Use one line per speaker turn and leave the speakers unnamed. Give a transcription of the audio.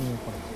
みよ